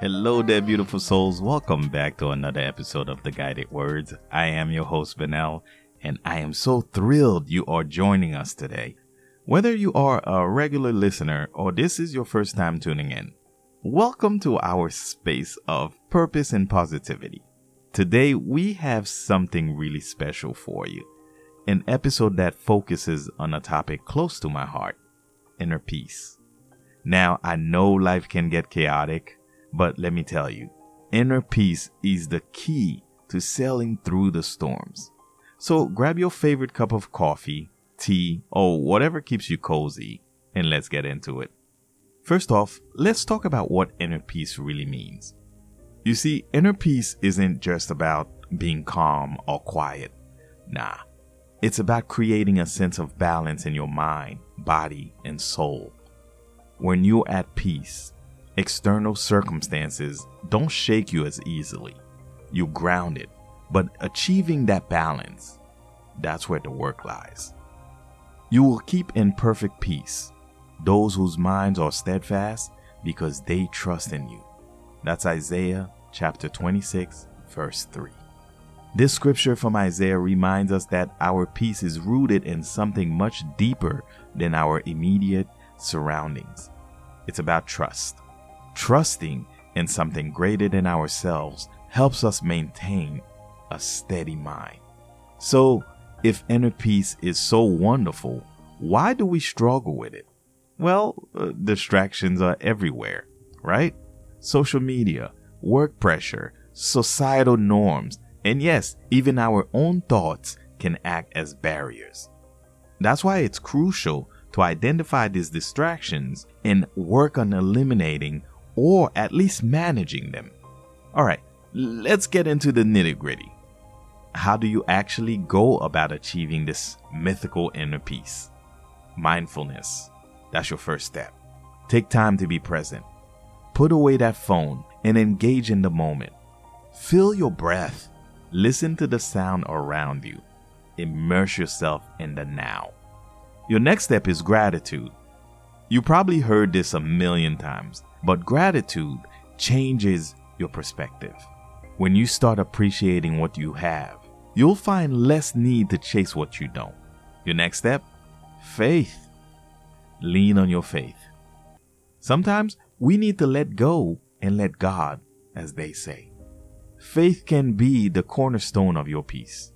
Hello there, beautiful souls. Welcome back to another episode of The Guided Words. I am your host, Benel, and I am so thrilled you are joining us today. Whether you are a regular listener or this is your first time tuning in, welcome to our space of purpose and positivity. Today, we have something really special for you an episode that focuses on a topic close to my heart inner peace. Now, I know life can get chaotic but let me tell you, inner peace is the key to sailing through the storms. So grab your favorite cup of coffee, tea, or whatever keeps you cozy, and let's get into it. First off, let's talk about what inner peace really means. You see, inner peace isn't just about being calm or quiet. Nah, it's about creating a sense of balance in your mind, body, and soul. When you're at peace, External circumstances don't shake you as easily. You're grounded, but achieving that balance, that's where the work lies. You will keep in perfect peace those whose minds are steadfast because they trust in you. That's Isaiah chapter 26, verse 3. This scripture from Isaiah reminds us that our peace is rooted in something much deeper than our immediate surroundings. It's about trust. Trusting in something greater than ourselves helps us maintain a steady mind. So, if inner peace is so wonderful, why do we struggle with it? Well, uh, distractions are everywhere, right? Social media, work pressure, societal norms, and yes, even our own thoughts can act as barriers. That's why it's crucial to identify these distractions and work on eliminating or at least managing them. All right, let's get into the nitty gritty. How do you actually go about achieving this mythical inner peace? Mindfulness. That's your first step. Take time to be present. Put away that phone and engage in the moment. Feel your breath. Listen to the sound around you. Immerse yourself in the now. Your next step is gratitude. You probably heard this a million times, but gratitude changes your perspective. When you start appreciating what you have, you'll find less need to chase what you don't. Your next step? Faith. Lean on your faith. Sometimes we need to let go and let God, as they say. Faith can be the cornerstone of your peace.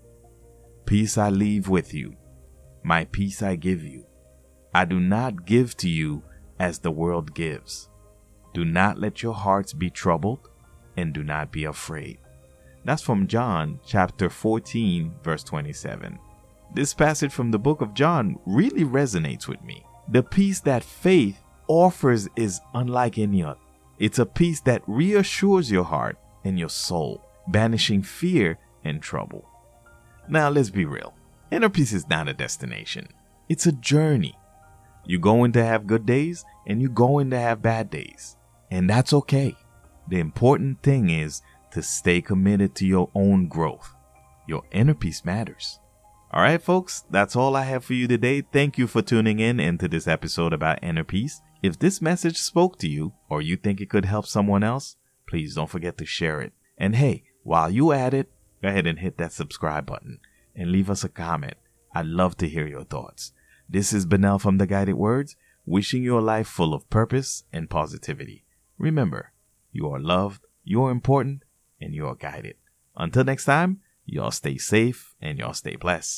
Peace I leave with you, my peace I give you. I do not give to you as the world gives. Do not let your hearts be troubled, and do not be afraid. That's from John chapter 14, verse 27. This passage from the book of John really resonates with me. The peace that faith offers is unlike any other. It's a peace that reassures your heart and your soul, banishing fear and trouble. Now, let's be real. Inner peace is not a destination, it's a journey. You're going to have good days and you're going to have bad days. And that's okay. The important thing is to stay committed to your own growth. Your inner peace matters. All right, folks, that's all I have for you today. Thank you for tuning in into this episode about inner peace. If this message spoke to you or you think it could help someone else, please don't forget to share it. And hey, while you at it, go ahead and hit that subscribe button and leave us a comment. I'd love to hear your thoughts. This is Benel from The Guided Words, wishing you a life full of purpose and positivity. Remember, you are loved, you are important, and you are guided. Until next time, y'all stay safe and y'all stay blessed.